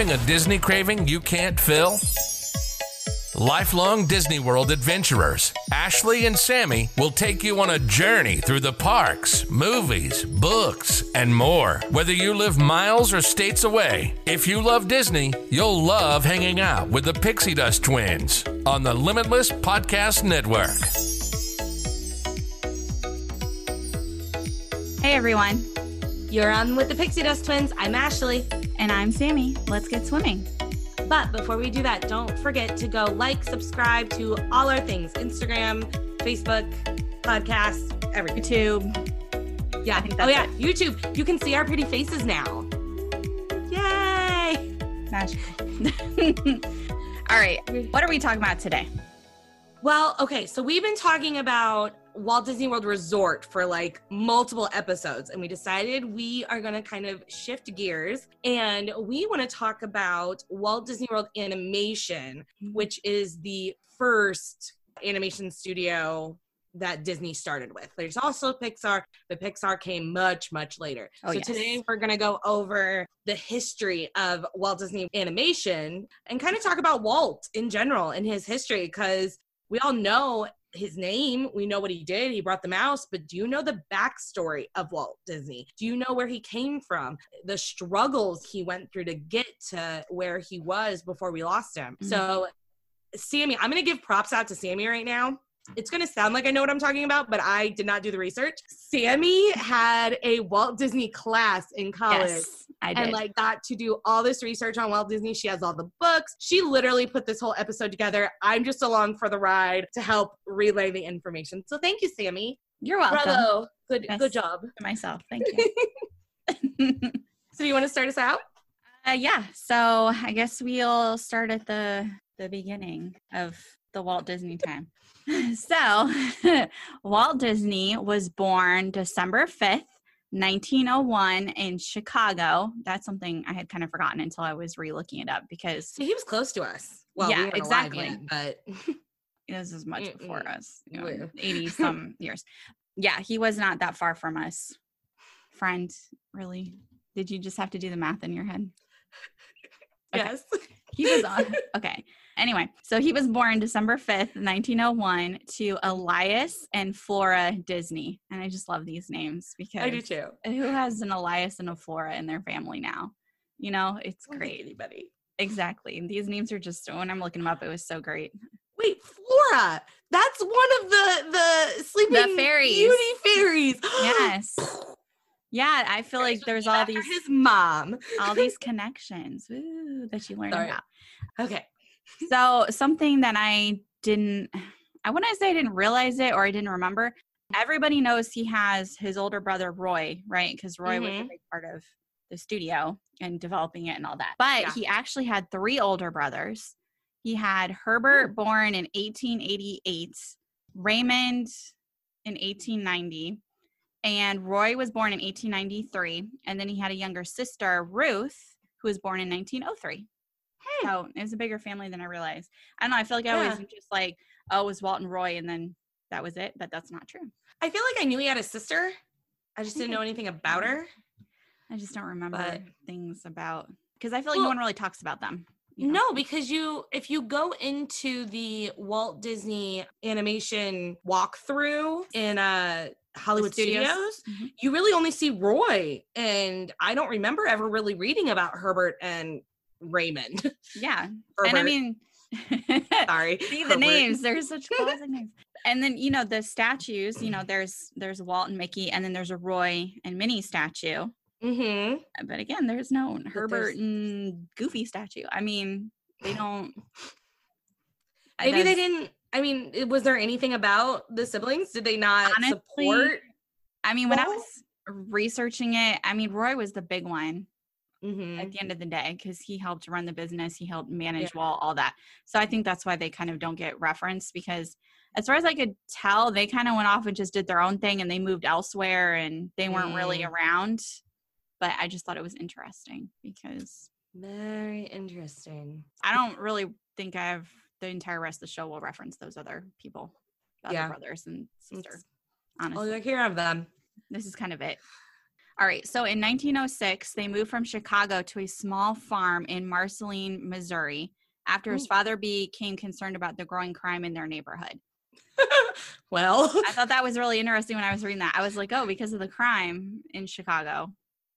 Having a Disney craving you can't fill? Lifelong Disney World adventurers, Ashley and Sammy will take you on a journey through the parks, movies, books, and more. Whether you live miles or states away, if you love Disney, you'll love hanging out with the Pixie Dust twins on the Limitless Podcast Network. Hey, everyone. You're on with the Pixie Dust Twins. I'm Ashley. And I'm Sammy. Let's get swimming. But before we do that, don't forget to go like, subscribe to all our things Instagram, Facebook, podcasts, everything. YouTube. Yeah. I think oh, yeah. it. YouTube. You can see our pretty faces now. Yay. Magical. All right. What are we talking about today? Well, okay. So we've been talking about Walt Disney World Resort for like multiple episodes, and we decided we are going to kind of shift gears and we want to talk about Walt Disney World Animation, which is the first animation studio that Disney started with. There's also Pixar, but Pixar came much, much later. Oh, so yes. today we're going to go over the history of Walt Disney Animation and kind of talk about Walt in general and his history because we all know his name. We know what he did. He brought the mouse, but do you know the backstory of Walt Disney? Do you know where he came from? The struggles he went through to get to where he was before we lost him. Mhm. So, Sammy, I'm going to give props out to Sammy right now. It's going to sound like I know what I'm talking about, but I did not do the research. Sammy had a Walt Disney class in college Yes, I did. and like got to do all this research on Walt Disney. She has all the books. She literally put this whole episode together. I'm just along for the ride to help relay the information. So thank you, Sammy. You're welcome. Bravo. Good Yes. good job. To myself. Thank you. So do you want to start us out? uh, yeah. So I guess we'll start at the the beginning of the Walt Disney time. So Walt Disney was born December 5th, 1901 in Chicago. That's something I had kind of forgotten until I was re-looking it up because he was close to us. Well, Yeah, we exactly. yet, but this is much before us, you know, 80 some years. Yeah, he was not that far from us. Friend, really? Did you just have to do the math in your head? Okay. yes. He was on. okay. Anyway, so he was born December 5th, 1901 to Elias and Flora Disney. And I just love these names because I do too. who has an Elias and a Flora in their family now? You know, it's great. Anybody. Exactly. These names are just when I'm looking them up, it was so great. Wait, Flora. That's one of the the sleeping fairies. beauty fairies. Yes. Yeah, I feel like there's all these his mom. all these connections woo, that you learn Sorry. about. Okay. So something that I didn't I wouldn't say I didn't realize it or I didn't remember. Everybody knows he has his older brother Roy, right? Because Roy was a Mhm. big part of the studio and developing it and all that. But Yeah. he actually had three older brothers. He had Herbert born in 1888, Raymond in 1890, and Roy was born in 1893. And then he had a younger sister, Ruth, who was born in 1903. So it was a bigger family than I realized. I don't know. I feel like I always Yeah. just like, oh, it was Walt and Roy, and then that was it. But that's not true. I feel like I knew he had a sister. I just didn't know anything about her. I just don't remember But- things about because I feel like Well- no one really talks about them. you know? No, because you if you go into the Walt Disney animation walkthrough in uh Hollywood studios? Studios, Mhm. you really only see Roy. And I don't remember ever really reading about Herbert and Raymond. Yeah, Herbert, and I mean, sorry. see the Herbert. names. They're such classic names. And then you know the statues. You know, there's there's Walt and Mickey, and then there's a Roy and Minnie statue. Mm-hmm. But again, there's no there's- Herbert and Goofy statue. I mean, they don't. Maybe they didn't. I mean, was there anything about the siblings? Did they not Honestly, support? I mean, when I was researching it, I mean, Roy was the big one. Mhm. at the end of the day because he helped run the business he helped manage wall all that so i think that's why they kind of don't get referenced because as far as i could tell they kind of went off and just did their own thing and they moved elsewhere and they weren't really Mm. around but i just thought it was interesting because Very interesting. i don't really think i have the entire rest of the show will reference those other people the other brothers and sister It's- honestly you'll hear of them. this is kind of it. All right. So in 1906, they moved from Chicago to a small farm in Marceline, Missouri, after his father became concerned about the growing crime in their neighborhood. well, I thought that was really interesting when I was reading that. I was like, oh, because of the crime in Chicago.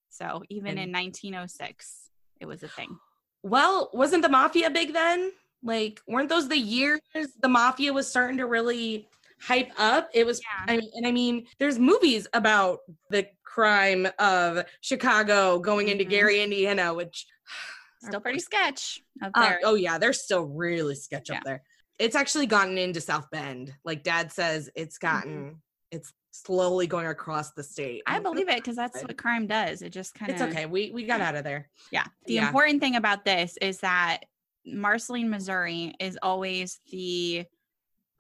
So even in 1906, it was a thing. well, wasn't the mafia big then? Like, weren't those the years the mafia was starting to really hype up? It was. Yeah. I mean, and I mean, there's movies about the crime of Chicago going into Mhm. Gary, Indiana, which Still pretty sketch up Uh, there. oh yeah, they're still really sketch Yeah. up there. It's actually gotten into South Bend. Like Dad says, it's Mm-hmm. gotten. It's slowly going across the state. I believe it because that's what crime does. It just kind of It's okay. We we got out of there. Yeah. The Yeah. important thing about this is that Marceline, Missouri is always the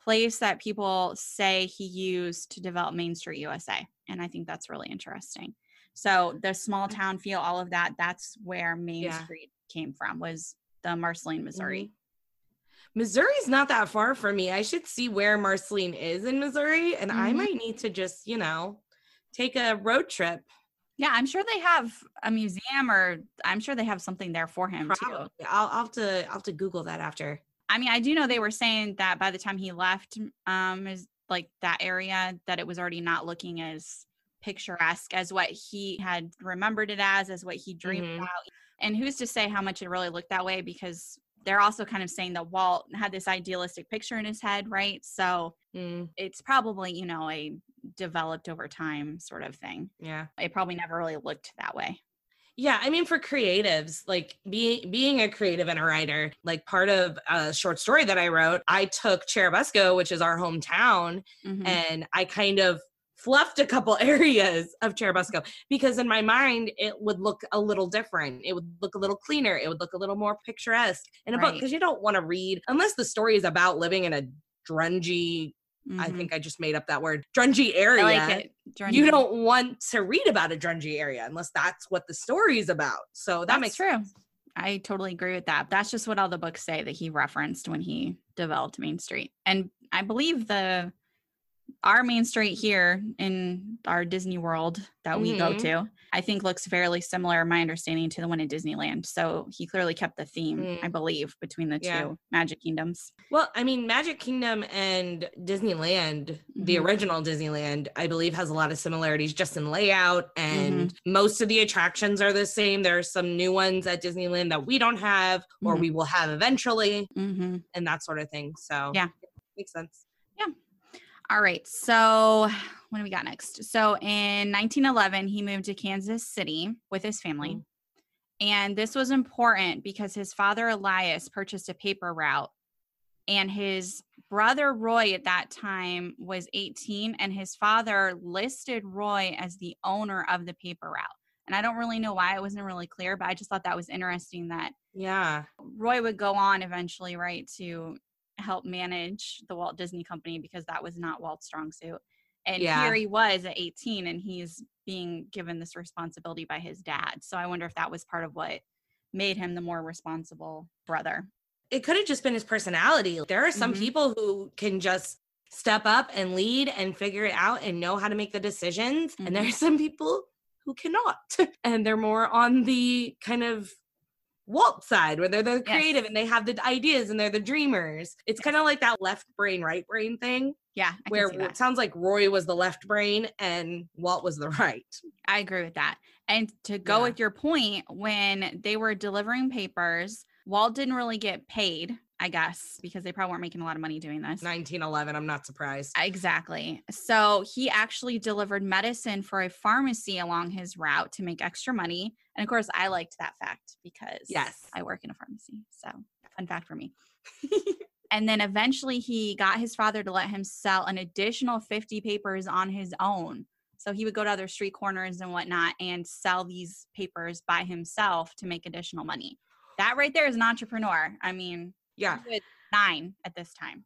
place that people say he used to develop Main Street USA. And I think that's really interesting. So the small town feel, all of that, that's where Main Yeah. Street came from, was the Marceline, Missouri. Mhm. Missouri's not that far from me. I should see where Marceline is in Missouri, and I Mhm. might need to just, you know, take a road trip. Yeah, I'm sure they have a museum or I'm sure they have something there for him too. I'll, I'll have to I'll have to Google that after. I mean, I do know they were saying that by the time he left, um, is like that area, that it was already not looking as picturesque as what he had remembered it as, as what he dreamed Mhm. about. And who's to say how much it really looked that way? Because they're also kind of saying that Walt had this idealistic picture in his head, right? So Mm, it's probably, you know, a developed over time sort of thing. yeah. It probably never really looked that way. Yeah, I mean for creatives, like being being a creative and a writer, like part of a short story that I wrote, I took Churubusco, which is our hometown, Mhm. and I kind of fluffed a couple areas of Churubusco because in my mind it would look a little different. It would look a little cleaner. It would look a little more picturesque in a book because you don't want to read unless the story is about living in a drungy. I mm-hmm. think I just made up that word, drungy area like it. you don't want to read about a drungy area unless that's what the story is about. So that That's makes true. I totally agree with that. That's just what all the books say that he referenced when he developed Main Street. And I believe the our Main Street here in our Disney World that we go Mhm. to, I think looks fairly similar, my understanding, to the one in Disneyland. So he clearly kept the theme, I Mm. believe, between the Yeah. two Magic Kingdoms. Well, I mean, Magic Kingdom and Disneyland, the Mhm. original Disneyland, I believe has a lot of similarities just in layout, and Mm-hmm. most of the attractions are the same. There are some new ones at Disneyland that we don't have or Mhm. we will have eventually, hmm and that sort of thing. So, Yeah. makes sense. All right. So, what do we got next? So, in 1911, he moved to Kansas City with his family. Mhm. And this was important because his father, Elias, purchased a paper route. And his brother, Roy, at that time was 18. And his father listed Roy as the owner of the paper route. And I don't really know why it wasn't really clear, but I just thought that was interesting that Yeah. Roy would go on eventually, right, to help manage the Walt Disney Company because that was not Walt's strong suit. And Yeah. here he was at 18 and he's being given this responsibility by his dad. So I wonder if that was part of what made him the more responsible brother. it could have just been his personality. There are some Mhm. people who can just step up and lead and figure it out and know how to make the decisions. And there are some people who cannot. And they're more on the kind of Walt side where they're the Yes. creative and they have the ideas and they're the dreamers. It's kind of like that left brain, right brain thing Yeah, I where can see that. it sounds like Roy was the left brain and Walt was the right. I agree with that. And to go Yeah. with your point, when they were delivering papers, Walt didn't really get paid, I guess, because they probably weren't making a lot of money doing this. 1911, I'm not surprised. Exactly. So he actually delivered medicine for a pharmacy along his route to make extra money. And of course, I liked that fact because Yes. I work in a pharmacy. So, fun fact for me. and then eventually he got his father to let him sell an additional 50 papers on his own. So he would go to other street corners and whatnot and sell these papers by himself to make additional money. That right there is an entrepreneur. I mean, yeah. nine at this time.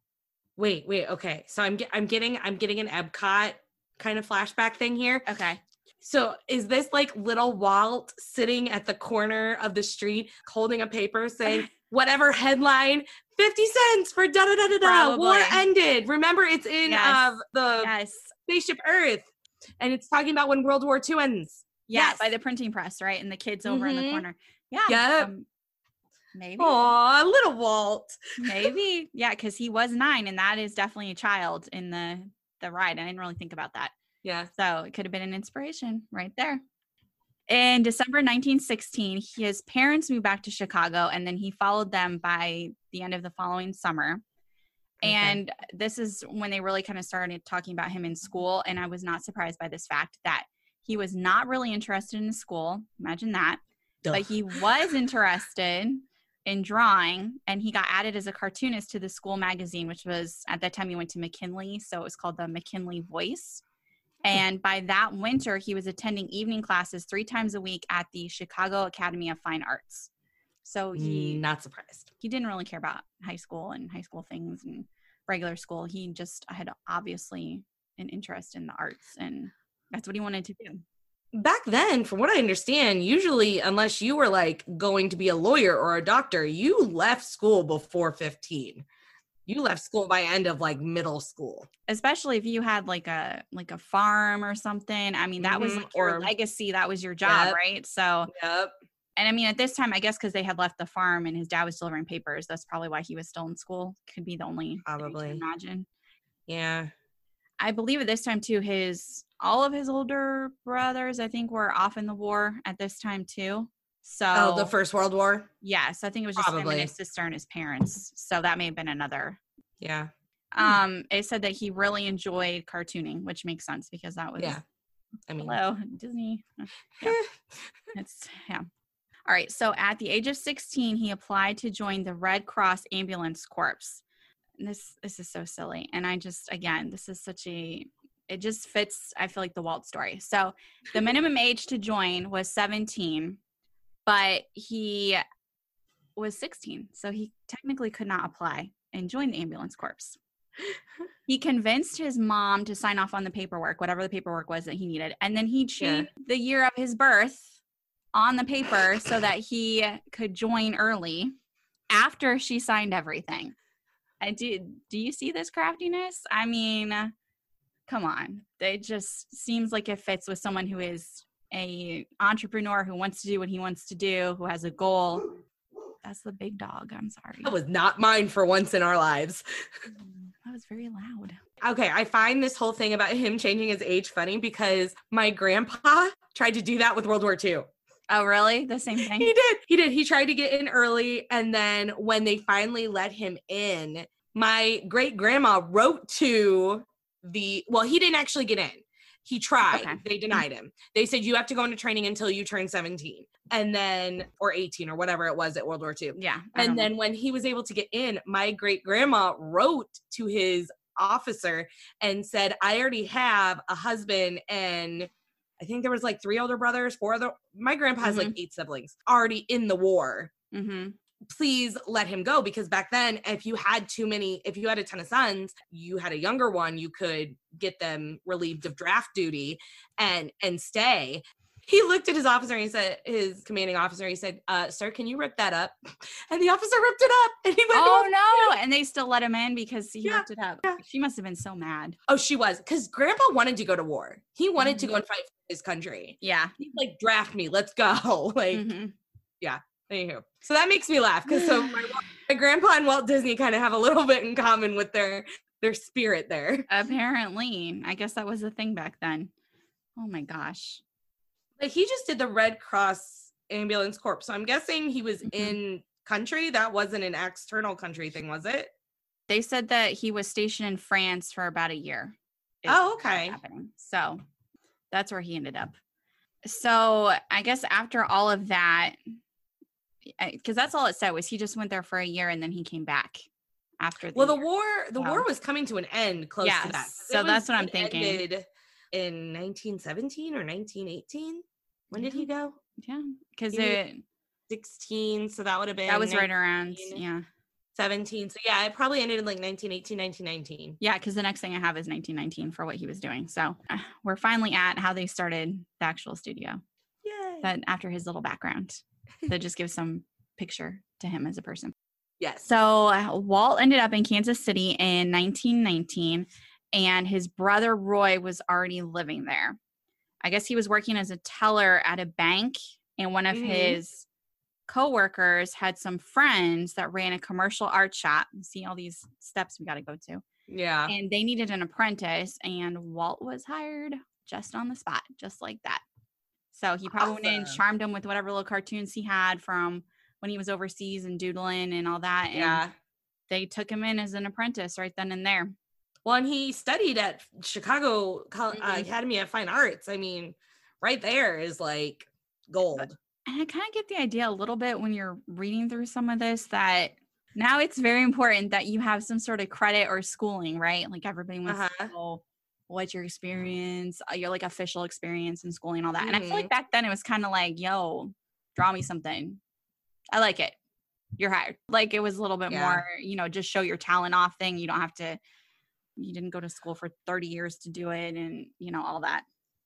Wait, wait, okay. So I'm get, I'm getting I'm getting an Epcot kind of flashback thing here. Okay. So is this like little Walt sitting at the corner of the street holding a paper saying whatever headline 50 cents for da da da da da war ended. Remember it's in Yes. uh, the Yes. spaceship Earth and it's talking about when World War II ends. Yeah, Yes. by the printing press, right? And the kids over in the Mhm. corner. Yeah. Yep. um, maybe. Aw, little Walt. Maybe. Yeah, because he was nine, and that is definitely a child in the the ride. I didn't really think about that. Yeah. So it could have been an inspiration right there. In December 1916, his parents moved back to Chicago, and then he followed them by the end of the following summer. Okay. And this is when they really kind of started talking about him in school. And I was not surprised by this fact that he was not really interested in school. Imagine that. But he was interested in drawing, and he got added as a cartoonist to the school magazine, which was at that time he went to McKinley. So it was called the McKinley Voice. Hmm. And by that winter, he was attending evening classes three times a week at the Chicago Academy of Fine Arts. So he mm, not surprised. he didn't really care about high school and high school things and regular school. He just had obviously an interest in the arts, and that's what he wanted to do. Back then from what i understand usually unless you were like going to be a lawyer or a doctor you left school before 15 you left school by end of like middle school Especially if you had like a like a farm or something. I mean, that was Mhm, like your or- legacy. That was your job, Yep. right? So, yep and I mean, at this time, I guess because they had left the farm and his dad was delivering papers, that's probably why he was still in school. Could be the only Probably. imagine. yeah I believe at this time too, his all of his older brothers, I think, were off in the war at this time too. So oh the first world war yes, I think it was just him and his sister and his parents. So that may have been another. yeah. Um, it said that he really enjoyed cartooning, which makes sense because that was yeah i mean hello Disney. Yeah. It's yeah. All right. So at the age of 16, he applied to join the Red Cross Ambulance Corps. This this is so silly. And I just again, this is such a it just fits, I feel like the Walt story. So the minimum age to join was 17, but he was 16. So he technically could not apply and join the ambulance corps. He convinced his mom to sign off on the paperwork, whatever the paperwork was that he needed. And then he Yeah. changed the year of his birth on the paper so that he could join early after she signed everything. I do do you see this craftiness? I mean, come on. It just seems like it fits with someone who is a entrepreneur who wants to do what he wants to do, who has a goal. That's the big dog. I'm sorry. that was not mine for once in our lives Mm, that was very loud. okay i find this whole thing about him changing his age funny because my grandpa tried to do that with world war ii Oh, really? The same thing? He did. He did. He tried to get in early. And then when they finally let him in, my great grandma wrote to the, well, he didn't actually get in. He tried. Okay. They denied him. They said, you have to go into training until you turn 17 and then, or 18 or whatever it was at World War II. Yeah. And know. then when he was able to get in, my great grandma wrote to his officer and said, I already have a husband and I think there was like three older brothers, four other my grandpa has like eight siblings already in the war. Mhm. Please let him go because back then if you had too many if you had a ton of sons, you had a younger one, you could get them relieved of draft duty and and stay. He looked at his officer and he said, his commanding officer, he said, uh, sir, can you rip that up? And the officer ripped it up and he went, Oh no! And they still let him in because he Yeah, ripped it up. yeah. She must have been so mad. Oh, she was. Because grandpa wanted to go to war. He wanted to Mm-hmm. go and fight for his country. Yeah. He's like, draft me, let's go. like, Mhm. anywho. So that makes me laugh because so my, my grandpa and Walt Disney kind of have a little bit in common with their their spirit there. Apparently, I guess that was the thing back then. Oh my gosh. Like he just did the Red Cross ambulance corps. So I'm guessing he was Mhm. in country. That wasn't an external country thing, was it? They said that he was stationed in France for about a year. Oh, okay. So that's where he ended up. So I guess after all of that, because that's all it said was he just went there for a year and then he came back after the Well, the war the war was coming to an end close to that. Yes, so it that's was- what I'm thinking. ended in 1917 or 1918. When did he go? yeah, because it 16. So that would have been that was right around yeah 17. So yeah, it probably ended in like 1918, 1919. yeah because the next thing I have is 1919 for what he was doing. So uh, we're finally at how they started the actual studio. Yay. But after his little background, that just gives some picture to him as a person. yes. So uh, Walt ended up in Kansas City in 1919, and his brother Roy was already living there. I guess he was working as a teller at a bank, and one of Mhm. his coworkers had some friends that ran a commercial art shop. See all these steps we got to go to, yeah. and they needed an apprentice, and Walt was hired just on the spot, just like that. So he probably went in, charmed him with whatever little cartoons he had from when he was overseas and doodling and all that. And Yeah. they took him in as an apprentice right then and there. Well, and he studied at Chicago uh, Mhm. Academy of Fine Arts. I mean, right there is like gold. And I kind of get the idea a little bit when you're reading through some of this that now it's very important that you have some sort of credit or schooling, right? Like everybody wants Uh-huh. to know what's your experience, uh, your like official experience in schooling and all that. And I feel like back then it was kind of like, yo, draw me something. I like it. You're hired. Like it was a little bit Yeah. more, you know, just show your talent off thing. You don't have to, you didn't go to school for 30 years to do it and, you know, all that.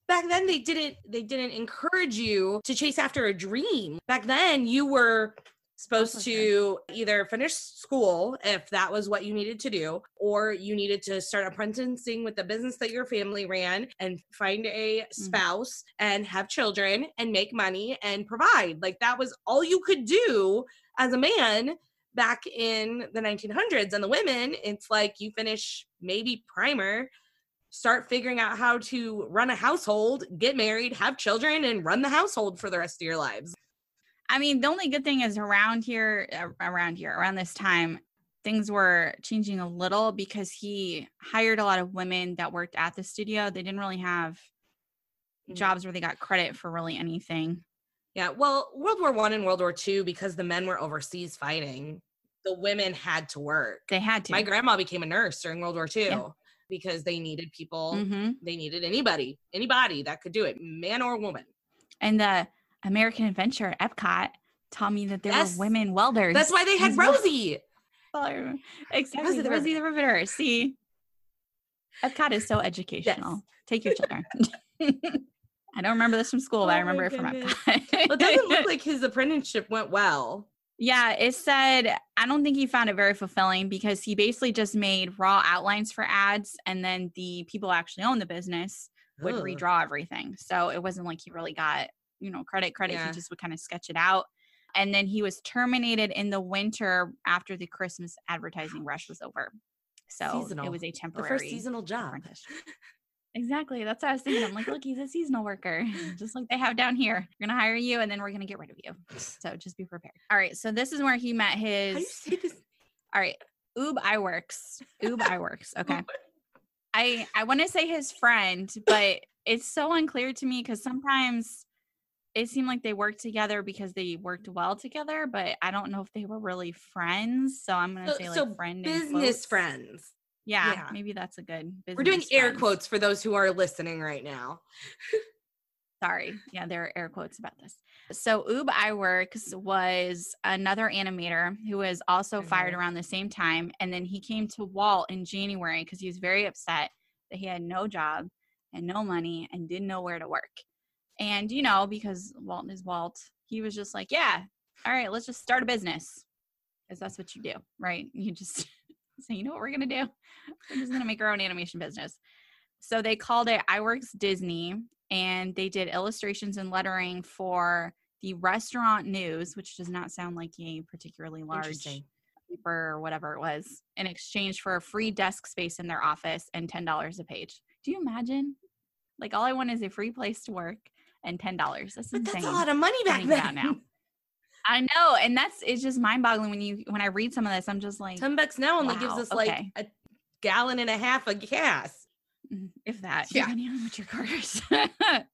Back then, they didn't. They didn't encourage you to chase after a dream. Back then, you were supposed for to either finish school if that was what you needed to do, or you needed to start apprenticing with the business that your family ran and find a mm-hmm. spouse and have children and make money and provide. Like that was all you could do as a man back in the 1900s. And the women, it's like you finish maybe primer, start figuring out how to run a household, get married, have children, and run the household for the rest of your lives. I mean, the only good thing is around here, around here, around this time, things were changing a little because he hired a lot of women that worked at the studio. They didn't really have Mhm. jobs where they got credit for really anything. Yeah, well, World War One and World War Two, because the men were overseas fighting, the women had to work. They had to. My grandma became a nurse during World War Two Yeah. because they needed people. hmm They needed anybody, anybody that could do it, man or woman. And the American Adventure at Epcot taught me that there Yes. were women welders. That's why they had well. Rosie. Oh, Exactly. Rosie the Rosie the Riveter. See, Epcot is so educational. Take your children. I don't remember this from school, but I Oh my remember it from. Epcot. Well, it doesn't look like his apprenticeship went well. Yeah, it said, I don't think he found it very fulfilling because he basically just made raw outlines for ads and then the people who actually own the business would Ugh. redraw everything. So it wasn't like he really got, you know, credit, credit. Yeah. He just would kind of sketch it out. And then he was terminated in the winter after the Christmas advertising rush was over. So Seasonal. it was a The temporary first seasonal job. Exactly. That's what I was thinking. I'm like, look, he's a seasonal worker, just like they have down here. We're gonna hire you, and then we're gonna get rid of you. So just be prepared. All right. So this is where he met How do you his. say this? All right, Ub Iwerks. Ub Iwerks. Okay. I I want to say his friend, but it's so unclear to me because sometimes it seemed like they worked together because they worked well together, but I don't know if they were really friends. So I'm gonna So, say like so friend. in business friends. Yeah, Yeah. maybe that's a good. We're doing air quotes for those who are listening right now. Sorry. Yeah, there are air quotes about this. So Ub Iwerks was another animator who was also fired Mhm. around the same time. And then he came to Walt in January because he was very upset that he had no job and no money and didn't know where to work. And you know, because Walt is Walt, he was just like, yeah, all right, let's just start a business. Because that's what you do, right? You just say, you know what we're gonna do? We're just gonna make our own animation business. So they called it Iwerks Disney and they did illustrations and lettering for the restaurant news, which does not sound like a particularly large paper or whatever it was, in exchange for a free desk space in their office and ten dollars a page. Do you imagine? Like all I want is a free place to work and ten dollars. That's But insane. that's a lot of money back then. now. I know, and that's it's just mind boggling when you when I read some of this. I'm just like, Ten bucks now only gives Wow, us like okay. a gallon and a half of gas. Mm, if that Yeah. depending on what your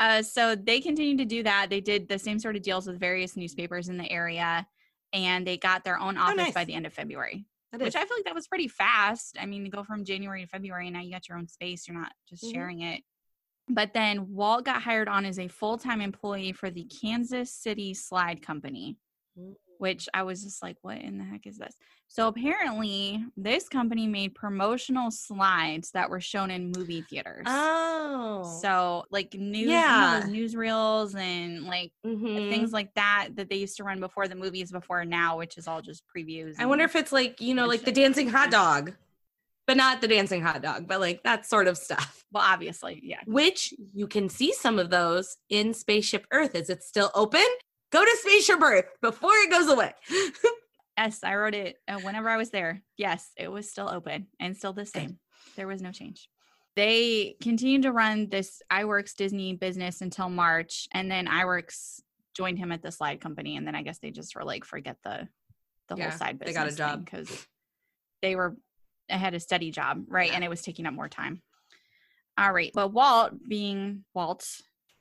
uh, so they continued to do that they did the same sort of deals with various newspapers in the area and they got their own office by nice. the end of february which i feel like that was pretty fast i mean to go from january to february and now you got your own space you're not just Mhm. sharing it but then walt got hired on as a full-time employee for the kansas city slide company which I was just like, what in the heck is this? So apparently, this company made promotional slides that were shown in movie theaters. oh, So like news, you know, Yeah. newsreels and like Mhm. things like that that they used to run before the movies before now, which is all just previews. I wonder if it's like you know, like the dancing hot dog, but not the dancing hot dog, but like that sort of stuff. well, obviously, yeah. Which you can see some of those in Spaceship Earth. Is it still open? Go to Spaceship Earth before it goes away. Yes, I wrote it uh, whenever I was there. Yes, it was still open and still the same. There was no change. They continued to run this Iwerks Disney business until March, and then Iwerks joined him at the slide company, and then I guess they just were like, forget the the Yeah, whole side business. they got a job. because they were I had a steady job, right? Yeah. And it was taking up more time. All right, but Walt, being Walt,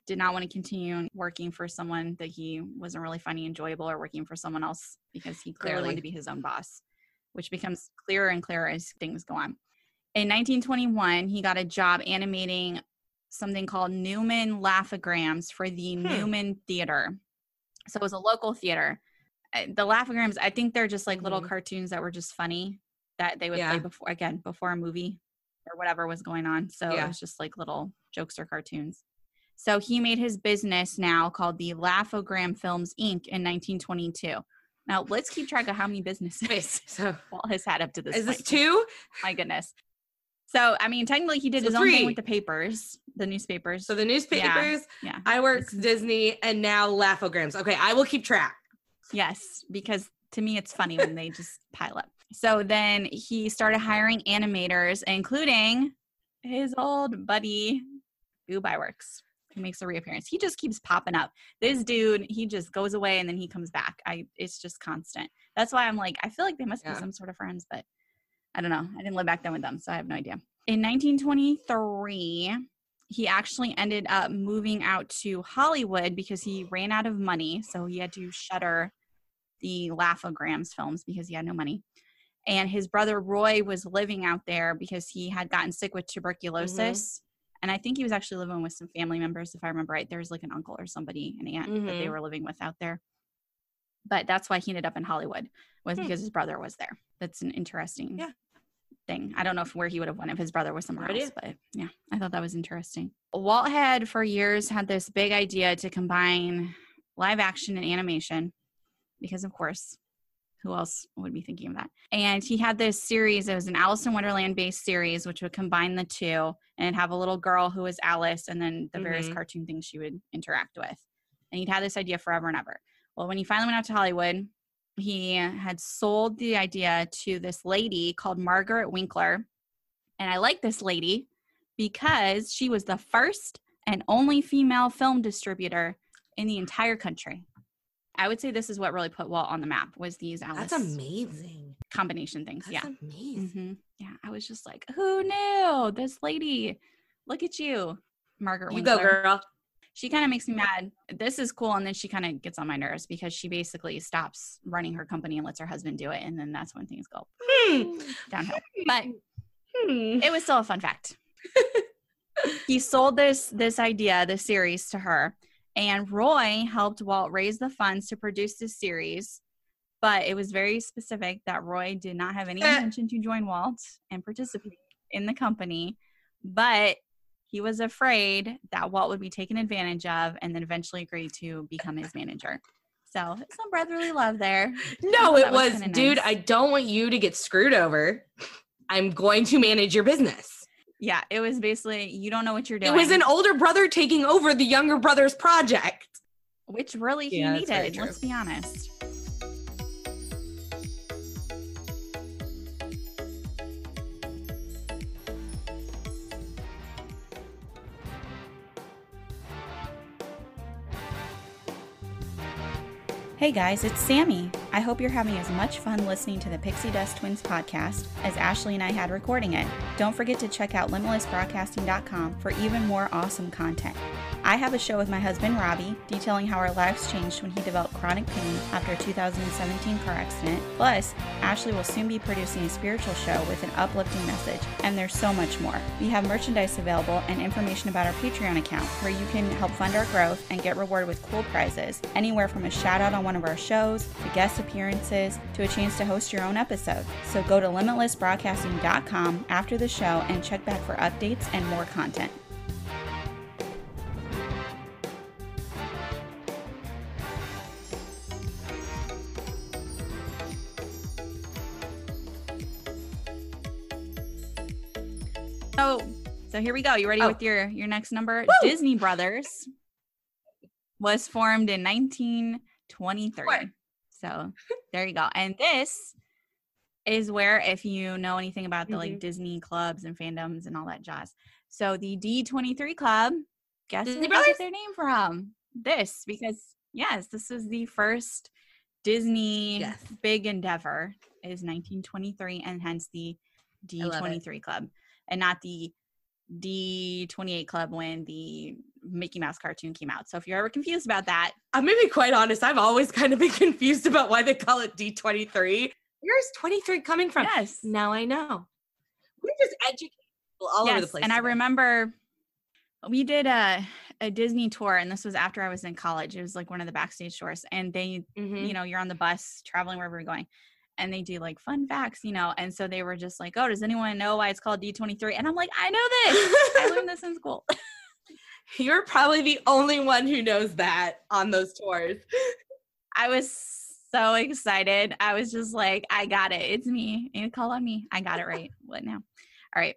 did not want to continue working for someone that he wasn't really finding enjoyable or working for someone else because he clearly Clearly. wanted to be his own boss, which becomes clearer and clearer as things go on. In 1921, he got a job animating something called Newman Laughograms for the Hmm. Newman Theater. So it was a local theater. Uh, The Laughograms, I think they're just like little Mhm. cartoons that were just funny that they would Yeah. play before, again, before a movie or whatever was going on. So it was just like little jokes or cartoons. So he made his business now called the Laughogram Films Inc. in 1922. Now let's keep track of how many businesses so Walt has had up to this. is this two? My goodness. So I mean, technically, he did So his own thing with the papers, the newspapers. So the newspapers, yeah. Iwerks, Disney, and now Laughograms. Okay, I will keep track. Yes, because to me it's funny when they just pile up. So then he started hiring animators, including his old buddy Boob Iwerks, who makes a reappearance. He just keeps popping up. This dude, he just goes away and then he comes back. I it's just constant. That's why I'm like, I feel like they must Yeah. be some sort of friends, but I don't know. I didn't live back then with them, so I have no idea. In 1923, he actually ended up moving out to Hollywood because he ran out of money. So he had to shutter the Laughograms films because he had no money. And his brother Roy was living out there because he had gotten sick with tuberculosis. And I think he was actually living with some family members, if I remember right. There was like an uncle or somebody, an aunt that they Mhm. were living with out there. But that's why he ended up in Hollywood, was Hmm. because his brother was there. That's an interesting Yeah. thing. I don't know if where he would have went if his brother was somewhere else, but yeah, I thought that was interesting. Walt had for years had this big idea to combine live action and animation, because of course, who else would be thinking of that? And he had this series. It was an Alice in Wonderland based series, which would combine the two and have a little girl who was Alice, and then the various Mhm. cartoon things she would interact with. And he'd had this idea forever and ever. Well, when he finally went out to Hollywood, he had sold the idea to this lady called Margaret Winkler. And I like this lady because she was the first and only female film distributor in the entire country. I would say this is what really put Walt on the map was these Alice That's amazing. combination things. That's yeah. amazing. hmm Yeah. I was just like, who knew? This lady. Look at you, Margaret You Winkler go, girl. she kind of makes me mad. This is cool, and then she kind of gets on my nerves because she basically stops running her company and lets her husband do it, and then that's when things go Hmm. downhill. But Hmm. it was still a fun fact. he sold this this idea, this series, to her, and Roy helped Walt raise the funds to produce this series. But it was very specific that Roy did not have any Eh. intention to join Walt and participate in the company, but he was afraid that Walt would be taken advantage of and then eventually agreed to become his manager. So some brotherly love there. No, it was was, dude, nice. I don't want you to get screwed over. I'm going to manage your business. Yeah, it was basically you don't know what you're doing. It was an older brother taking over the younger brother's project. which really he Yeah, that's needed. Let's be honest. Hey guys, it's Sammy. I hope you're having as much fun listening to the Pixie Dust Twins podcast as Ashley and I had recording it. Don't forget to check out limitlessbroadcasting.com for even more awesome content. I have a show with my husband Robbie detailing how our lives changed when he developed chronic pain after a 2017 car accident. Plus, Ashley will soon be producing a spiritual show with an uplifting message, and there's so much more. We have merchandise available and information about our Patreon account where you can help fund our growth and get rewarded with cool prizes, anywhere from a shout out on one of our shows to guest appearances to a chance to host your own episode. So go to limitlessbroadcasting.com after the show and check back for updates and more content. Here we go. You ready Oh. with your your next number? Woo! Disney Brothers was formed in 1923. Sure. So there you go. And this is where, if you know anything about the like Mhm. Disney clubs and fandoms and all that jazz. So the D23 Club, guess Disney where Brothers? their name from? This, because yes, this was the first Disney Yes. big endeavor is 1923 and hence the. D23 Club and not the D28 Club when the Mickey Mouse cartoon came out. So if you're ever confused about that, I'm gonna be quite honest. I've always kind of been confused about why they call it D23. Where's 23 coming from? yes. Now I know. We just educate people all over the place. and I remember we did a a Disney tour, and this was after I was in college. It was like one of the backstage tours, and they, Mhm. you know, you're on the bus traveling wherever you're going, and they do like fun facts, you know, and so they were just like, "Oh, does anyone know why it's called D23?" And I'm like, "I know this. I learned this in school." You're probably the only one who knows that on those tours. I was so excited. I was just like, "I got it. It's me. You call on me. I got it right. what now?" All right,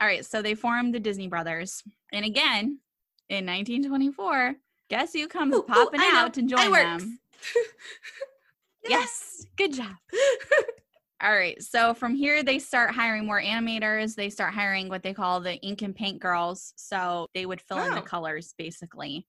all right. So they formed the Disney Brothers, and again in 1924, guess who comes Ooh, ooh, popping know. out to join them? Yes, good job. All right. So from here, they start hiring more animators. They start hiring what they call the ink and paint girls. So they would fill in the oh. colors basically.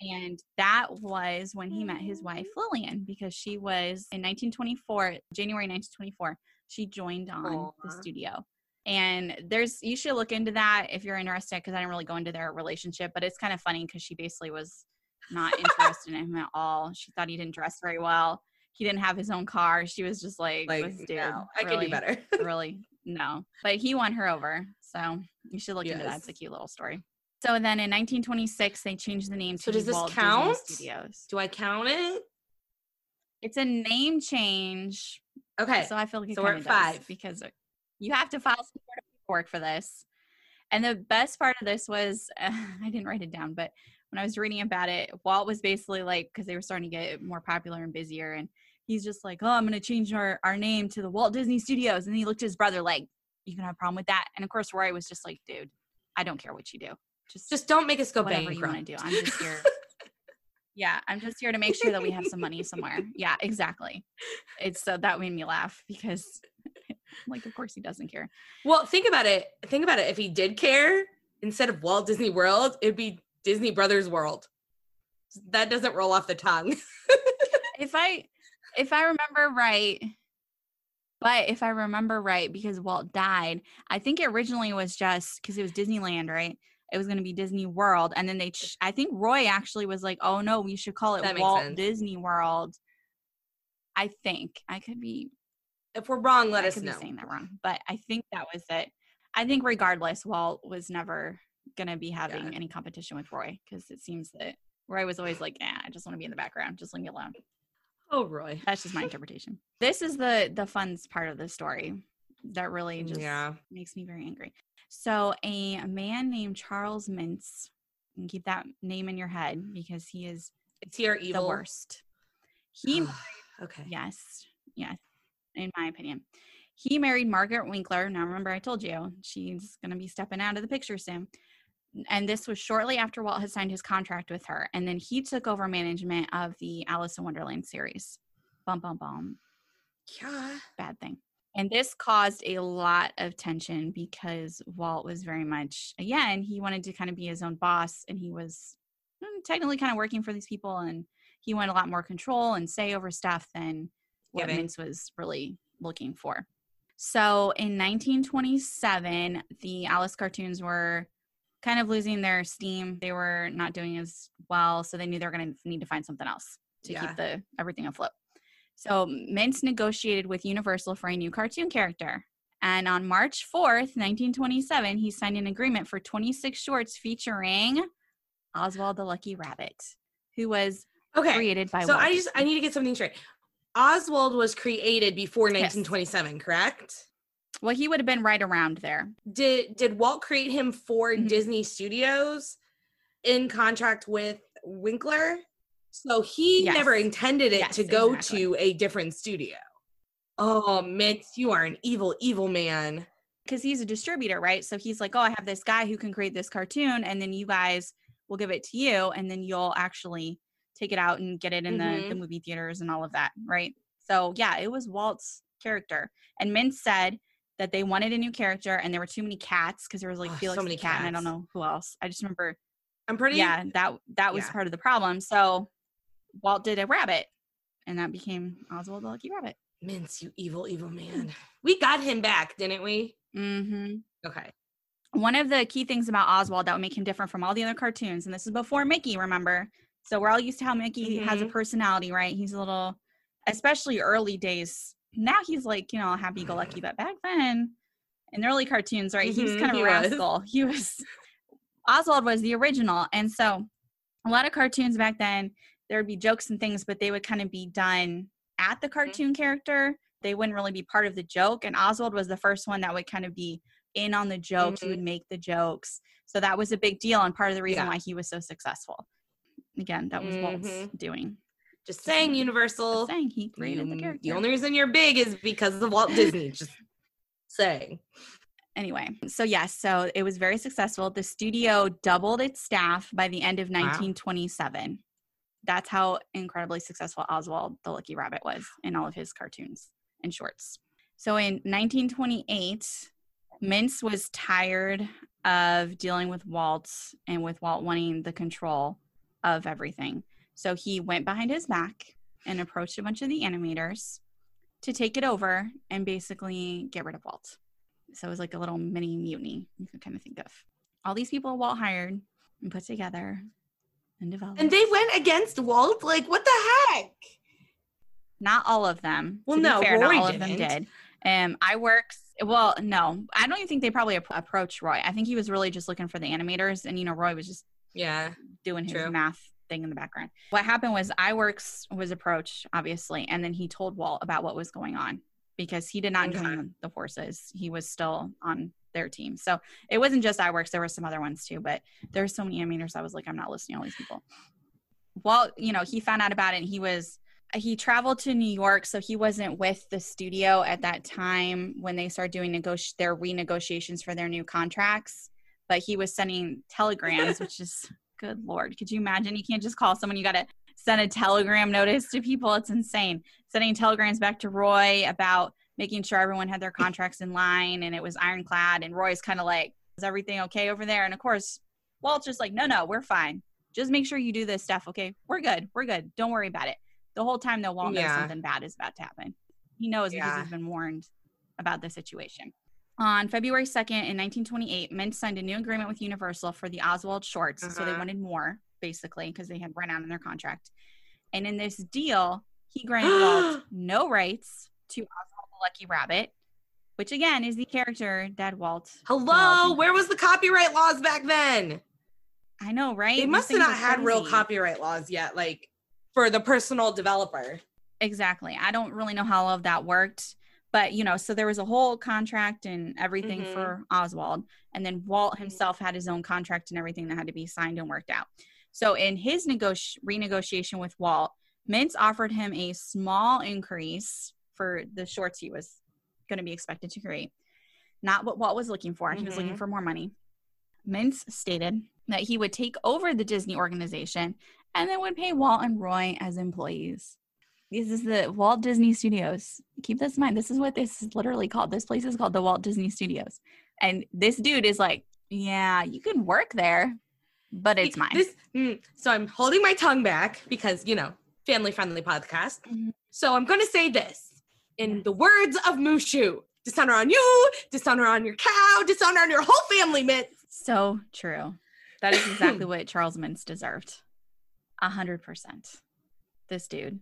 And that was when he met his wife mm-hmm. Lillian because she was in 1924, January 1924, she joined on the studio. And there's, you should look into that if you're interested because I didn't really go into their relationship, but it's kind of funny because she basically was not interested in him at all. She thought he didn't dress very well. He didn't have his own car. She was just like, Like, this dude, no, I really, can do better. really, no. But he won her over. So you should look into that. It's a cute little story. So then in 1926, they changed the name to So does the this Walt count? Disney Studios. Do I count it? It's a name change. Okay. So I feel like it so we're kind of does five. because you have to file some sort of paperwork for this. And the best part of this was I didn't write it down, but when I was reading about it, Walt was basically like because they were starting to get more popular and busier, and he's just like, "Oh, I'm going to change our our name to the Walt Disney Studios." And he looked at his brother like, "You gonna have a problem with that?" And of course, Roy was just like, "Dude, I don't care what you do. Just Just don't make us go whatever you want to do. I'm just here." Yeah, I'm just here to make sure that we have some money somewhere. Yeah, exactly. It's so that made me laugh because, like, of course he doesn't care. Well, think about it. Think about it. If he did care, instead of Walt Disney World, it'd be Disney Brothers World. That doesn't roll off the tongue. If I, if I remember right, but if I remember right, because Walt died, I think it originally was just because it was Disneyland, right? It was going to be Disney World, and then they. Ch- I think Roy actually was like, "Oh no, we should call it That Walt. Disney World." I think I could be if we're wrong, let I us could know. be saying that wrong, but I think that was it. I think regardless, Walt was never gonna be having Yeah. any competition with Roy because it seems that Roy was always like, "Yeah, I just want to be in the background. Just leave me alone." Oh, Roy. That's just my interpretation. This is the the fun part of the story that really just Yeah. makes me very angry. So a man named Charles Mintz, and keep that name in your head because he is It's here evil. the worst. He okay. Yes, yes, in my opinion. He married Margaret Winkler. Now, remember, I told you she's going to be stepping out of the picture soon. And this was shortly after Walt had signed his contract with her. And then he took over management of the Alice in Wonderland series. Bum, bum, bum. Yeah. Bad thing. And this caused a lot of tension because Walt was very much, again, he wanted to kind of be his own boss and he was mm, technically kind of working for these people and he wanted a lot more control and say over stuff than what Giving. Mintz was really looking for. So in 1927, the Alice cartoons were kind of losing their steam. They were not doing as well, so they knew they were going to need to find something else to Yeah. keep the everything afloat. So Mintz negotiated with Universal for a new cartoon character. And on March 4th, 1927, he signed an agreement for 26 shorts featuring Oswald the Lucky Rabbit, who was Okay. created by So Walt I just I need to get something straight. Oswald was created before Yes. 1927, correct? Well, he would have been right around there. Did did Walt create him for Mhm. Disney Studios in contract with Winkler? So he Yes. never intended it Yes, to go exactly. to a different studio. Oh, Mintz, you are an evil, evil man. because he's a distributor, right? So he's like, oh, I have this guy who can create this cartoon, and then you guys will give it to you, and then you'll actually take it out and get it in the, the Mhm. movie theaters and all of that, right? So yeah, it was Walt's character. And Mintz said that they wanted a new character, and there were too many cats because there was like Oh, so many cat, and I don't know who else. I just remember, I'm pretty yeah, that that was Yeah. part of the problem. So Walt did a rabbit, and that became Oswald the Lucky Rabbit. Mintz, you evil, evil man. We got him back, didn't we? Mm-hmm. Okay. one of the key things about Oswald that would make him different from all the other cartoons, and this is before Mickey, remember? So we're all used to how Mickey has a Mhm. personality, right? He's a little, especially early days. Now he's like, you know, happy go lucky, but back then in the early cartoons, right? He was Mhm, kind of a was. rascal. He was, Oswald was the original. And so a lot of cartoons back then, there would be jokes and things, but they would kind of be done at the cartoon character. They wouldn't really be part of the joke. And Oswald was the first one that would kind of be in on the jokes. He would make the jokes. So that was a big deal and part of the reason Yeah. why he was so successful. Again, that was Walt's Mhm. doing. Just saying, Just Universal. saying he created the character. The only reason you're big is because of Walt Disney. Just saying. anyway, so yes, so it was very successful. The studio doubled its staff by the end of 1927. Wow. That's how incredibly successful Oswald the Lucky Rabbit was in all of his cartoons and shorts. So in 1928, Mintz was tired of dealing with Walt and with Walt wanting the control of everything. So he went behind his back and approached a bunch of the animators to take it over and basically get rid of Walt. So it was like a little mini mutiny you could kind of think of. All these people Walt hired and put together and developed. And they went against Walt? Like, what the heck? not all of them. Well, no, fair, Roy not all of them didn't. did. Um, Iwerks. Well, no, I don't even think they probably ap- approached Roy. I think he was really just looking for the animators, and you know, Roy was just Yeah. doing his True. math thing in the background. What happened was Iwerks was approached, obviously, and then he told Walt about what was going on because he did not Okay. join the forces. He was still on their team. So it wasn't just Iwerks, there were some other ones too, but there's so many animators I was like, I'm not listening to all these people. Walt, you know, he found out about it and he was he traveled to New York, so he wasn't with the studio at that time when they started doing negoti- their renegotiations for their new contracts. But he was sending telegrams, which is good lord. Could you imagine? You can't just call someone; you got to send a telegram notice to people. It's insane. Sending telegrams back to Roy about making sure everyone had their contracts in line and it was ironclad. And Roy's kind of like, "Is everything okay over there?" And of course, Walt's just like, "No, no, we're fine. Just make sure you do this stuff. Okay, we're good. We're good. Don't worry about it." The whole time, though, Walt knows something bad is about to happen. He knows because he's been warned about the situation. On February 2nd, in 1928, Mintz signed a new agreement with Universal for the Oswald shorts. So they Uh-huh. wanted more, basically, because they had run out in their contract. And in this deal, he granted Walt no rights to Oswald the Lucky Rabbit, which again is the character that Walt. Hello, where was the copyright laws back then? I know, right? They must have not had real copyright laws yet, like for the personal developer. Exactly. I don't really know how all of that worked, But you know, so there was a whole contract and everything Mhm. for Oswald, and then Walt himself had his own contract and everything that had to be signed and worked out. So in his negoti- renegotiation with Walt, Mintz offered him a small increase for the shorts he was going to be expected to create. Not what Walt was looking for. He was looking Mhm. for more money. Mintz stated that he would take over the Disney organization and then would pay Walt and Roy as employees. This is the Walt Disney Studios. Keep this in mind. This is what this is literally called. This place is called the Walt Disney Studios. And this dude is like, yeah, you can work there, but it's mine. This, mm, so I'm holding my tongue back because, you know, family friendly podcast. Mhm. So I'm going to say this in the words of Mushu dishonor on you, dishonor on your cow, dishonor on your whole family, Mintz. So true. That is exactly what Charles Mintz deserved. A hundred percent. This dude.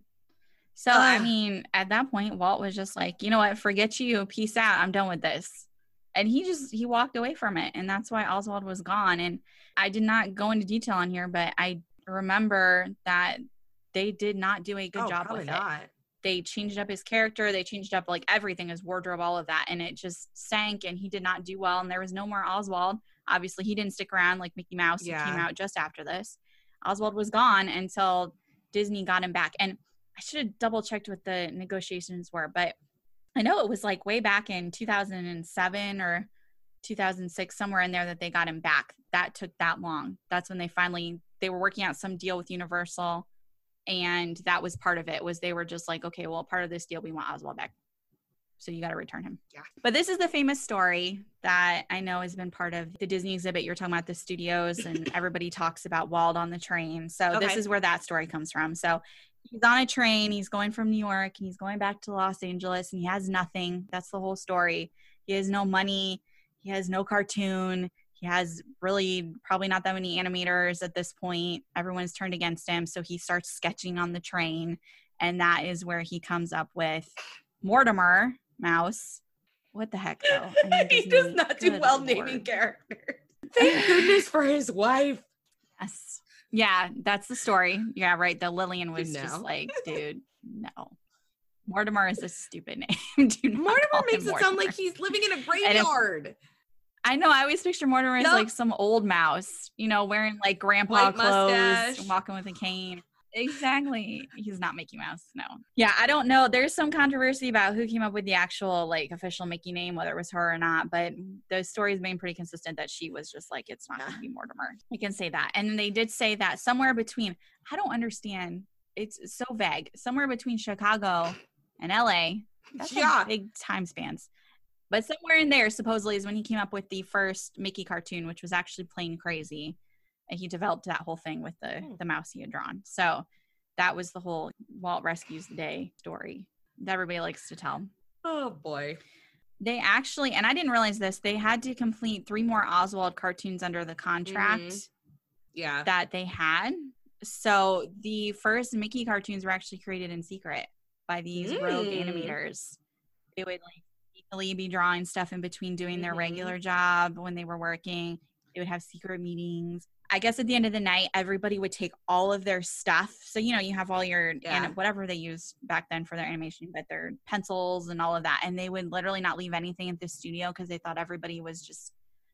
So I mean, at that point, Walt was just like, you know what, forget you, peace out. I'm done with this. And he just he walked away from it. And that's why Oswald was gone. And I did not go into detail on here, but I remember that they did not do a good Oh, job with it. not. they changed up his character. They changed up like everything his wardrobe all of that. And it just sank and he did not do well. And there was no more oswald. Obviously he didn't stick around like mickey mouse. Who came out just after this. Oswald was gone until disney got him back. And i should have double checked what the negotiations were but i know it was like way back in 2007 or 2006 somewhere in there that they got him back. That took that long. That's when they finally they were working out some deal with universal and that was part of it was they were just like okay well part of this deal we want oswald back. So you got to return him. Yeah. but this is the famous story that i know has been part of the disney exhibit. You're talking about the studios and everybody talks about walt on the train. So this is where that story comes from. So he's on a train he's going from new york and he's going back to los angeles and he has nothing that's the whole story he has no money he has no cartoon he has really probably not that many animators at this point everyone's turned against him so he starts sketching on the train and that is where he comes up with mortimer mouse what the heck though I mean, he does not do well lord. naming characters. Thank goodness for his wife. Yes. Yeah, that's the story. Yeah, right. The Lillian was No. just like, dude, no. Mortimer is a stupid name. Mortimer makes it sound like he's living in a graveyard. I know. I always picture Mortimer as Yup. like some old mouse, you know, wearing like grandpa White clothes, mustache. and walking with a cane. Exactly. He's not Mickey Mouse. No. Yeah, I don't know. There's some controversy about who came up with the actual like official Mickey name, whether it was her or not. But the story's been pretty consistent that she was just like, it's not going to be Mortimer. I can say that. And they did say that somewhere between. I don't understand. It's so vague. Somewhere between Chicago and LA. That's like Yeah. big time spans. But somewhere in there, supposedly, is when he came up with the first Mickey cartoon, which was actually Plane Crazy. And he developed that whole thing with the Hmm. the mouse he had drawn. So that was the whole Walt rescues the day story that everybody likes to tell. Oh boy. They actually, and I didn't realize this, they had to complete three more Oswald cartoons under the contract Mhm. Yeah. that they had. So the first Mickey cartoons were actually created in secret by these rogue Mm. animators. They would like secretly be drawing stuff in between doing their Mhm. regular job when they were working. They would have secret meetings. I guess at the end of the night, everybody would take all of their stuff. So you know, you have all your Yeah. and whatever they used back then for their animation, but their pencils and all of that, and they would literally not leave anything at the studio because they thought everybody was just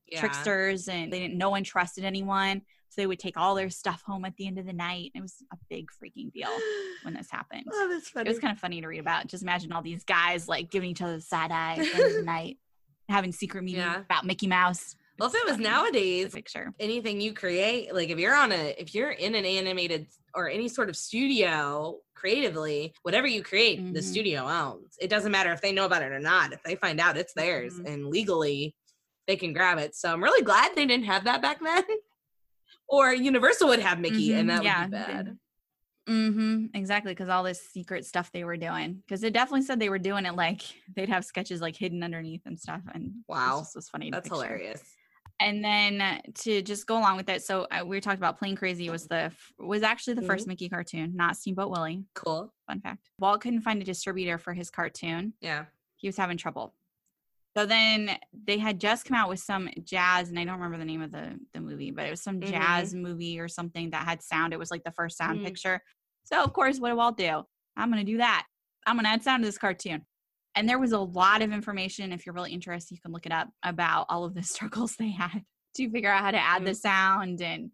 yeah. tricksters and they didn't no one trusted anyone so they would take all their stuff home at the end of the night it was a big freaking deal when this happened Oh, that's it was kind of funny to read about just imagine all these guys like giving each other the side eye at the end of the night having secret meetings Yeah. about mickey mouse well, if it was nowadays, picture anything you create, like if you're on a, if you're in an animated or any sort of studio creatively, whatever you create, the Mhm. studio owns. It doesn't matter if they know about it or not. If they find out, it's theirs, Mhm. and legally, they can grab it. So I'm really glad they didn't have that back then. or Universal would have Mickey, Mhm, and that yeah, would be bad. mm-hmm exactly because all this secret stuff they were doing because it definitely said they were doing it like they'd have sketches like hidden underneath and stuff and Wow. This was funny That's hilarious. And then to just go along with it so uh, we were talking about Plane Crazy was the was actually the Mm-hmm. first mickey cartoon not steamboat willie Cool. fun fact walt couldn't find a distributor for his cartoon Yeah. he was having trouble so then they had just come out with some jazz and i don't remember the name of the the movie but it was some Mhm. jazz movie or something that had sound it was like the first sound Mhm. picture so of course what do walt do i'm gonna do that i'm gonna add sound to this cartoon And there was a lot of information. If you're really interested, you can look it up about all of the struggles they had to figure out how to add the Mhm. sound and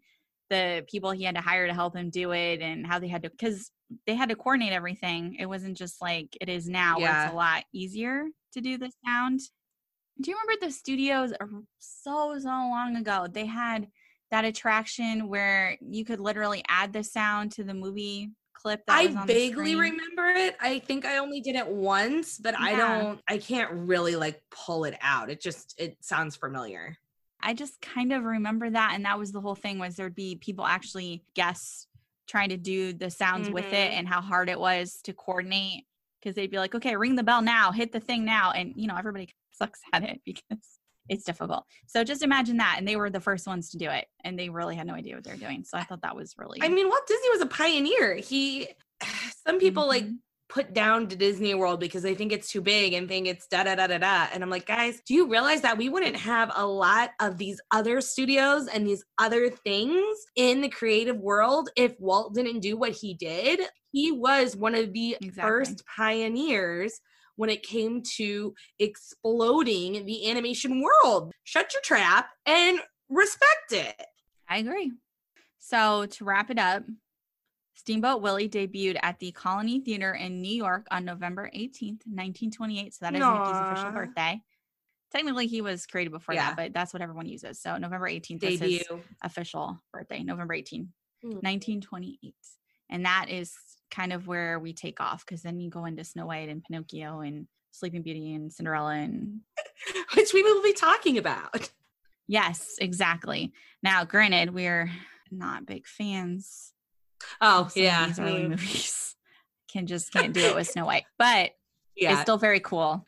the people he had to hire to help him do it and how they had to, because they had to coordinate everything. It wasn't just like it is now, where Yeah. it's a lot easier to do the sound. Do you remember the studios are so, so long ago? They had that attraction where you could literally add the sound to the movie clip I vaguely remember it. I think I only did it once, but I don't I can't really like pull it out. It just it sounds familiar. I just kind of remember that, and that was the whole thing. Was there'd be people actually guests trying to do the sounds with it, Mhm. and how hard it was to coordinate because they'd be like, "Okay, ring the bell now, hit the thing now," and you know everybody sucks at it because it's difficult. So just imagine that, and they were the first ones to do it, and they really had no idea what they were doing. So I thought that was really. I mean, Walt Disney was a pioneer. He some people like Mhm. put down to Disney World because they think it's too big and think it's da da da da da. And I'm like, guys, do you realize that we wouldn't have a lot of these other studios and these other things in the creative world if Walt didn't do what he did? He was one of the Exactly. first pioneers when it came to exploding the animation world. Shut your trap and respect it. I agree. So to wrap it up, Steamboat Willie debuted at the Colony Theater in New York on November 18th, 1928. So that is Mickey's official birthday. Technically, he was created before Yeah. that, but that's what everyone uses. So November 18th is his official birthday, November 18, Mm. 1928. And that is kind of where we take off because then you go into Snow White and Pinocchio and Sleeping Beauty and Cinderella and Which we will be talking about. yes, exactly. Now, granted, we're not big fans Oh yeah, these early mm, movies. Can just can't do it with Snow White, but yeah. it's still very cool.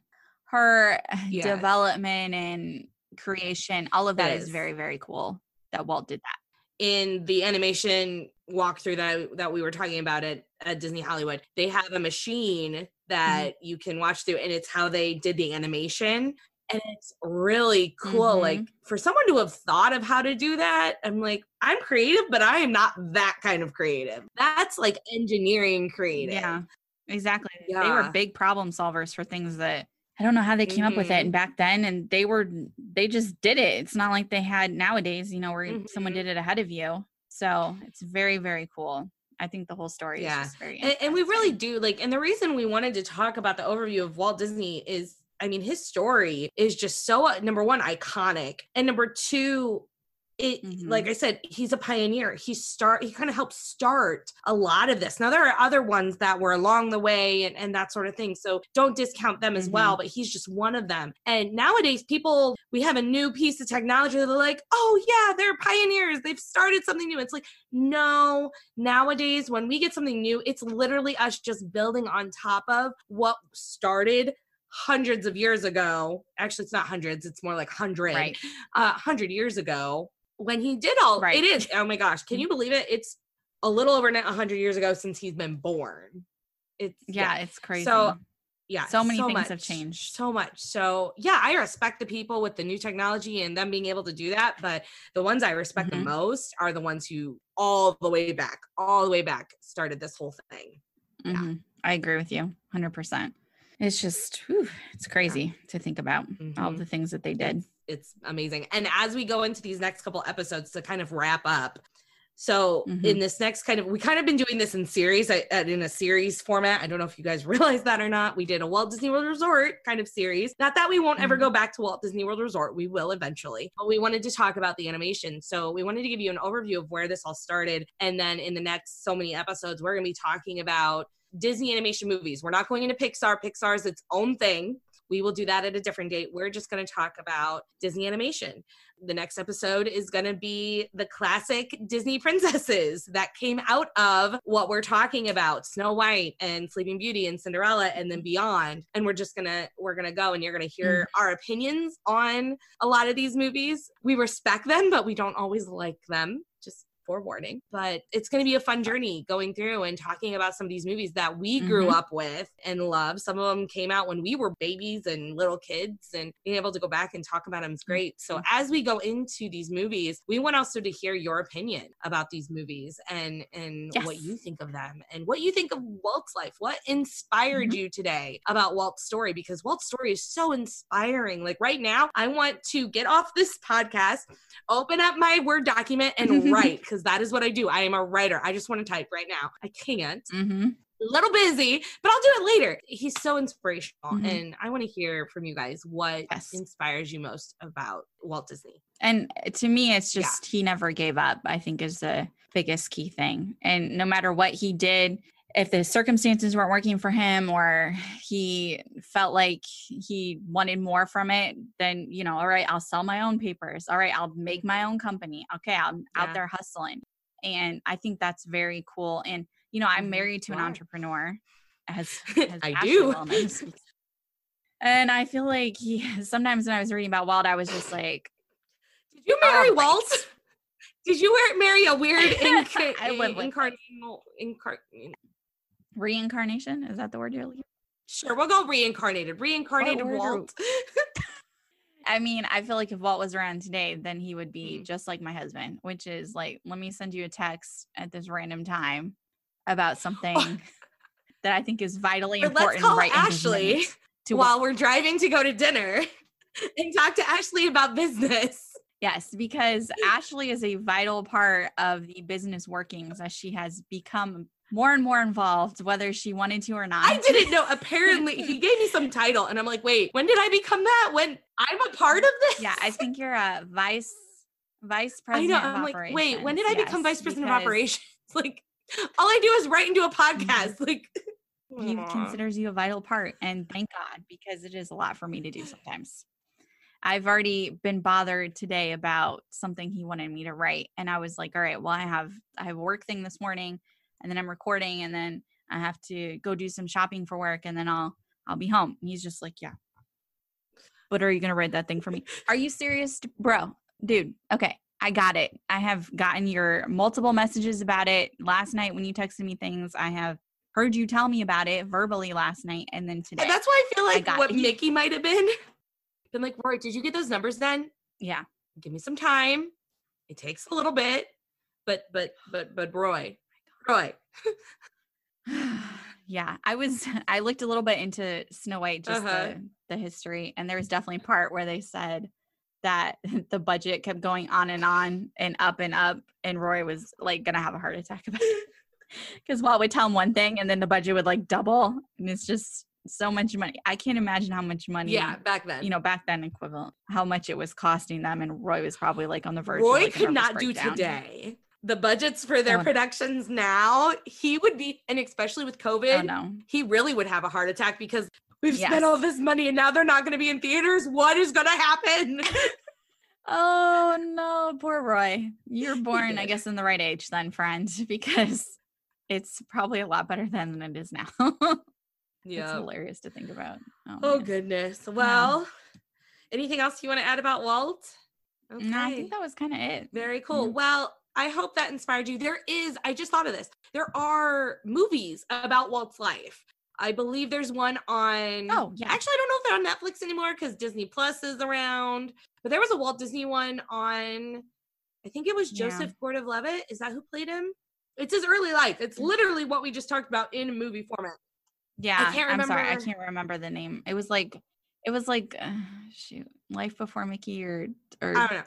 Her Yeah. development and creation, all of that is is. very very cool. That Walt did that. In the animation walkthrough that that we were talking about at, at Disney Hollywood, they have a machine mm-hmm. that you can watch through, and it's how they did the animation. And it's really cool. Mm-hmm. Like for someone to have thought of how to do that, I'm like, I'm creative, but I am not that kind of creative. That's like engineering creative. Yeah, exactly. They were big problem solvers for things that I don't know how they came up with it. And back then, and they were they just did it. It's not like they had nowadays, you know, where someone Mhm. did it ahead of you. So it's very very cool. I think the whole story Yeah. is just very and, and we really do like and the reason we wanted to talk about the overview of walt disney is i mean his story is just so uh, number one iconic and number two it like Mhm. i said he's a pioneer. He start he kind of helped start a lot of this. Now there are other ones that were along the way and, and that sort of thing so don't discount them as well but he's just one of them. And nowadays people we have a new piece of technology they're like oh yeah they're pioneers. They've started something new. It's like no. Nowadays when we get something new it's literally us just building on top of what started hundreds of years ago. Actually it's not hundreds it's more like hundred right. uh, hundred years ago when he did all Right. it is oh my gosh can you believe it it's a little over a hundred years ago since he's been born it's Yeah, it's crazy. so yeah so many so things have changed. so much so yeah i respect the people with the new technology and them being able to do that but the ones i respect Mhm. the most are the ones who all the way back all the way back started this whole thing yeah. Mhm. I agree with you 100%. It's just, whew, it's crazy to think about all Mhm. the things that they did. It's, amazing. And as we go into these next couple episodes to kind of wrap up so Mhm. in this next kind of we kind of been doing this in series I- in a series format. I don't know if you guys realize that or not. We did a walt disney world resort kind of series. Not that we won't ever Mhm. go back to walt disney world resort. We will eventually. But we wanted to talk about the animation. So we wanted to give you an overview of where this all started. And then in the next so many episodes we're going to be talking about disney animation movies. We're not going into pixar. Pixar is its own thing we will do that at a different date. We're just going to talk about Disney animation. The next episode is going to be the classic Disney princesses that came out of what we're talking about Snow White and Sleeping Beauty and Cinderella and then beyond. And we're just going to we're going to go and you're going to hear mm. our opinions on a lot of these movies. We respect them, but we don't always like them. Forewarning. But it's going to be a fun journey going through and talking about some of these movies that we grew Mhm. up with and love. Some of them came out when we were babies and little kids, and being able to go back and talk about them is great. So as we go into these movies, we want also to hear your opinion about these movies and and what you think of them and what you think of Walt's life. What inspired you today about Walt's story? Because Walt's story is so inspiring. Like right now, I want to get off this podcast, open up my Word document, and write because that is what I do. I am a writer. I just want to type right now. I can't. Mm-hmm. A little busy, but I'll do it later. He's so inspirational, Mhm. and I want to hear from you guys what Yes. inspires you most about Walt Disney. And to me, it's Yeah. just he never gave up, I think is the biggest key thing. And no matter what he did, if the circumstances weren't working for him or he felt like he wanted more from it, then, you know, all right, I'll sell my own papers. All right, I'll make my own company. Okay, I'm Yeah. out there hustling. And I think that's very cool. And, you know, I'm Mhm. married to an Wow. entrepreneur, as, as I do. And I feel like he sometimes when I was reading about Walt, I was just like, Did you marry right. Walt? Did you marry a weird inca- I it. incarnational incar- reincarnation is that the word you're looking Sure, we'll go reincarnated. Reincarnated Walt. i mean i feel like if walt was around today then he would be Mhm. just like my husband which is like let me send you a text at this random time about something that i think is vitally Or let's important call right Ashley to While we're driving to go to dinner and talk to Ashley about business. yes because ashley is a vital part of the business workings as she has become more and more involved whether she wanted to or not I didn't know. Apparently, he gave me some title, and I'm like, wait, when did I become that? When I'm a part of this? yeah i think you're a vice vice I president know. of I'm like, wait, when did I operations. become vice president of operations? Like, all I do is write into a mm-hmm. podcast. Like, he considers you a vital part and thank god because it is a lot for me to do sometimes i've already been bothered today about something he wanted me to write and i was like all right well i have i have a work thing this morning and then i'm recording and then i have to go do some shopping for work and then i'll i'll be home and he's just like yeah but are you gonna write that thing for me are you serious bro dude okay i got it i have gotten your multiple messages about it last night when you texted me things i have heard you tell me about it verbally last night and then today. That's why I feel like got what it. Mickey might have been. Been like, Roy, did you get those numbers then? yeah. Give me some time. It takes a little bit, but but but but Roy, Roy, yeah. I was I looked a little bit into Snow White, just Uh-huh. the, the history, and there was definitely a part where they said that the budget kept going on and on and up and up, and Roy was like gonna have a heart attack about it. Because Walt would tell him one thing and then the budget would like double. And it's just so much money. I can't imagine how much money yeah, back then. you know, back then equivalent, how much it was costing them. And Roy was probably like on the verge. Roy of, like, could not do breakdown. today. The budgets for their Oh. productions now, he would be, and especially with COVID, Oh no. he really would have a heart attack because we've spent all this money and now they're not going to be in theaters. What is going to happen? Oh no, poor Roy. You're born, I guess, in the right age then, friend, because it's probably a lot better then than it is now. yeah. It's hilarious to think about. Oh, Oh goodness. Well, anything else you want to add about Walt? No, I think that was kind of it. Very cool. Yeah. Well, I hope that inspired you. There is, I just thought of this. There are movies about Walt's life. I believe there's one on. Oh, yeah. Actually, I don't know if they're on Netflix anymore because Disney Plus is around. But there was a Walt Disney one on. I think it was Yeah. Joseph Gordon-Levitt. Is that who played him? It's his early life. It's literally what we just talked about in movie format. Yeah, I can't I'm sorry, I can't remember the name. It was like, it was like, uh, shoot, Life Before Mickey or or I don't know.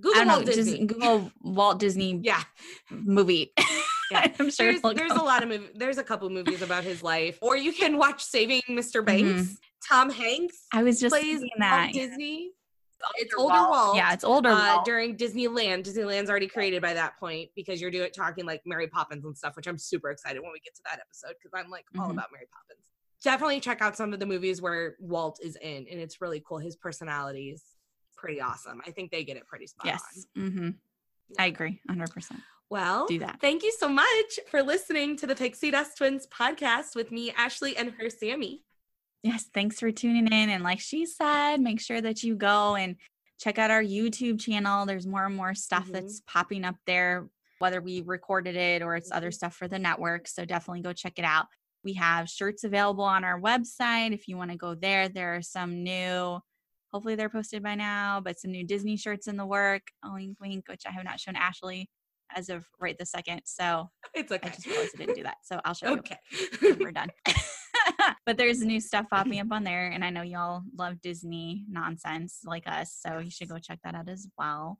Google don't know. Walt Disney. Google Walt Disney Yeah. movie. Yeah. I'm sure there's, there's a lot of movies. There's a couple movies about his life, or you can watch Saving Mr. Banks. Tom Hanks I was Mm-hmm. just plays thinking Walt that. Disney. It's Older older Walt. Yeah, it's older Uh, Walt. during Disneyland. Disneyland's already created by that point because you're doing it talking like Mary Poppins and stuff, which I'm super excited when we get to that episode because I'm like all Mhm. about Mary Poppins. Definitely check out some of the movies where Walt is in, and it's really cool. His personality is pretty awesome. I think they get it pretty spot yes. on. hmm I agree. 100%. Well, Do that. Thank you so much for listening to the Pixie Dust Twins podcast with me, Ashley, and her Sammy. Yes. Thanks for tuning in. And like she said, make sure that you go and check out our YouTube channel. There's more and more stuff Mhm. that's popping up there. whether we recorded it or it's other stuff for the network. So definitely go check it out. We have shirts available on our website. If you want to go there, there are some new, hopefully they're posted by now, but some new Disney shirts in the work. Wink, wink, which I have not shown Ashley as of right the second. So It's okay. I just realized I didn't do that. So I'll show you okay. we're done. but there's new stuff popping up on there. And I know y'all love Disney nonsense like us. So you should go check that out as well.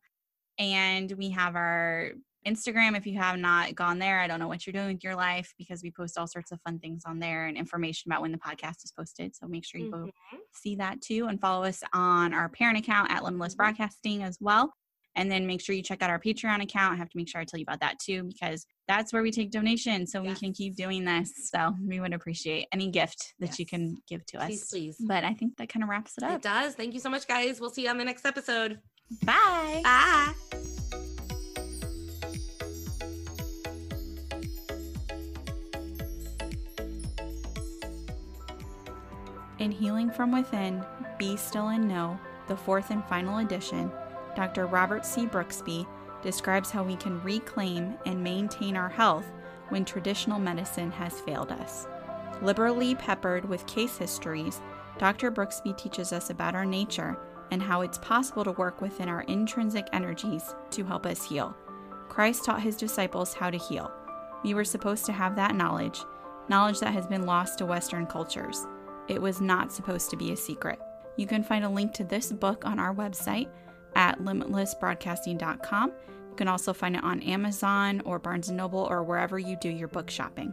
And we have our Instagram. If you have not gone there, I don't know what you're doing with your life because we post all sorts of fun things on there and information about when the podcast is posted. So make sure you go Mhm. see that too and follow us on our parent account at Limitless Broadcasting as well. And then make sure you check out our Patreon account. I have to make sure I tell you about that too because that's where we take donations so we can keep doing this. So we would appreciate any gift that you can give to us. please. But I think that kind of wraps it up. It does. Thank you so much, guys. We'll see you on the next episode. Bye. Bye. In Healing from Within, Be Still and Know, the fourth and final edition, Dr. Robert C. Brooksby describes how we can reclaim and maintain our health when traditional medicine has failed us. Liberally peppered with case histories, Dr. Brooksby teaches us about our nature and how it's possible to work within our intrinsic energies to help us heal. Christ taught his disciples how to heal. We were supposed to have that knowledge, knowledge that has been lost to Western cultures. It was not supposed to be a secret. You can find a link to this book on our website at limitlessbroadcasting.com. You can also find it on Amazon or Barnes & Noble or wherever you do your book shopping.